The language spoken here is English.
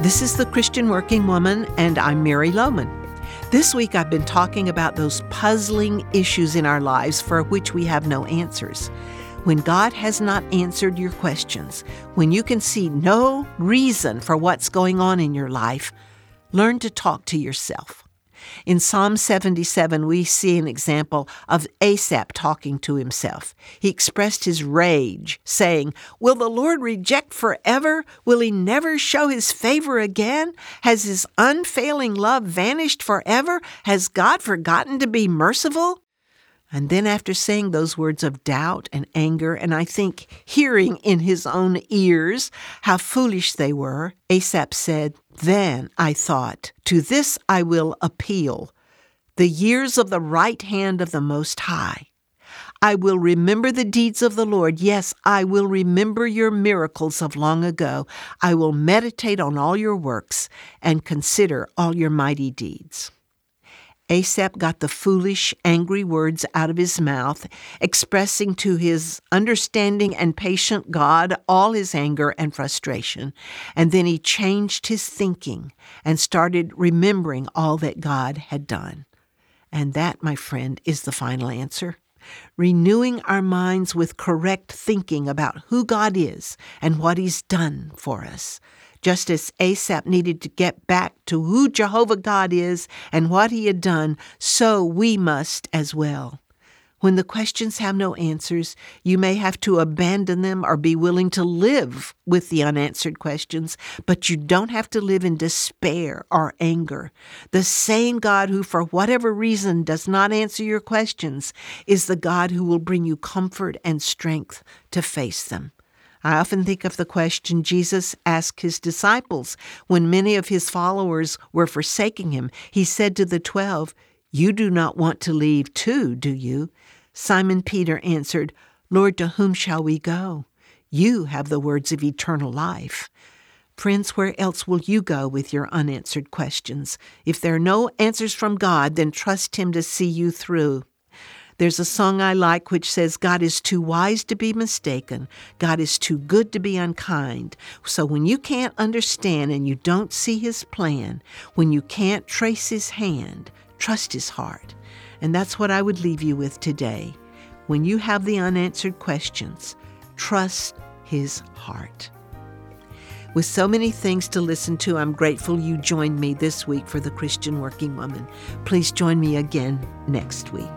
This is the Christian Working Woman, and I'm Mary Lowman. This week I've been talking about those puzzling issues in our lives for which we have no answers. When God has not answered your questions, when you can see no reason for what's going on in your life, learn to talk to yourself. In Psalm 77, we see an example of Asaph talking to himself. He expressed his rage, saying, Will the Lord reject forever? Will he never show his favor again? Has his unfailing love vanished forever? Has God forgotten to be merciful? And then, after saying those words of doubt and anger, and I think hearing in his own ears how foolish they were, Asaph said, Then I thought, To this I will appeal, the years of the right hand of the Most High. I will remember the deeds of the Lord. Yes, I will remember your miracles of long ago. I will meditate on all your works and consider all your mighty deeds. Asaph got the foolish, angry words out of his mouth, expressing to his understanding and patient God all his anger and frustration. And then he changed his thinking and started remembering all that God had done. And that, my friend, is the final answer. Renewing our minds with correct thinking about who God is and what He's done for us just as Asaph needed to get back to who Jehovah God is and what he had done, so we must as well. When the questions have no answers, you may have to abandon them or be willing to live with the unanswered questions, but you don't have to live in despair or anger. The same God who, for whatever reason, does not answer your questions is the God who will bring you comfort and strength to face them. I often think of the question Jesus asked his disciples when many of his followers were forsaking him. He said to the twelve, You do not want to leave too, do you? Simon Peter answered, Lord, to whom shall we go? You have the words of eternal life. Friends, where else will you go with your unanswered questions? If there are no answers from God, then trust Him to see you through. There's a song I like which says, God is too wise to be mistaken. God is too good to be unkind. So when you can't understand and you don't see his plan, when you can't trace his hand, trust his heart. And that's what I would leave you with today. When you have the unanswered questions, trust his heart. With so many things to listen to, I'm grateful you joined me this week for the Christian Working Woman. Please join me again next week.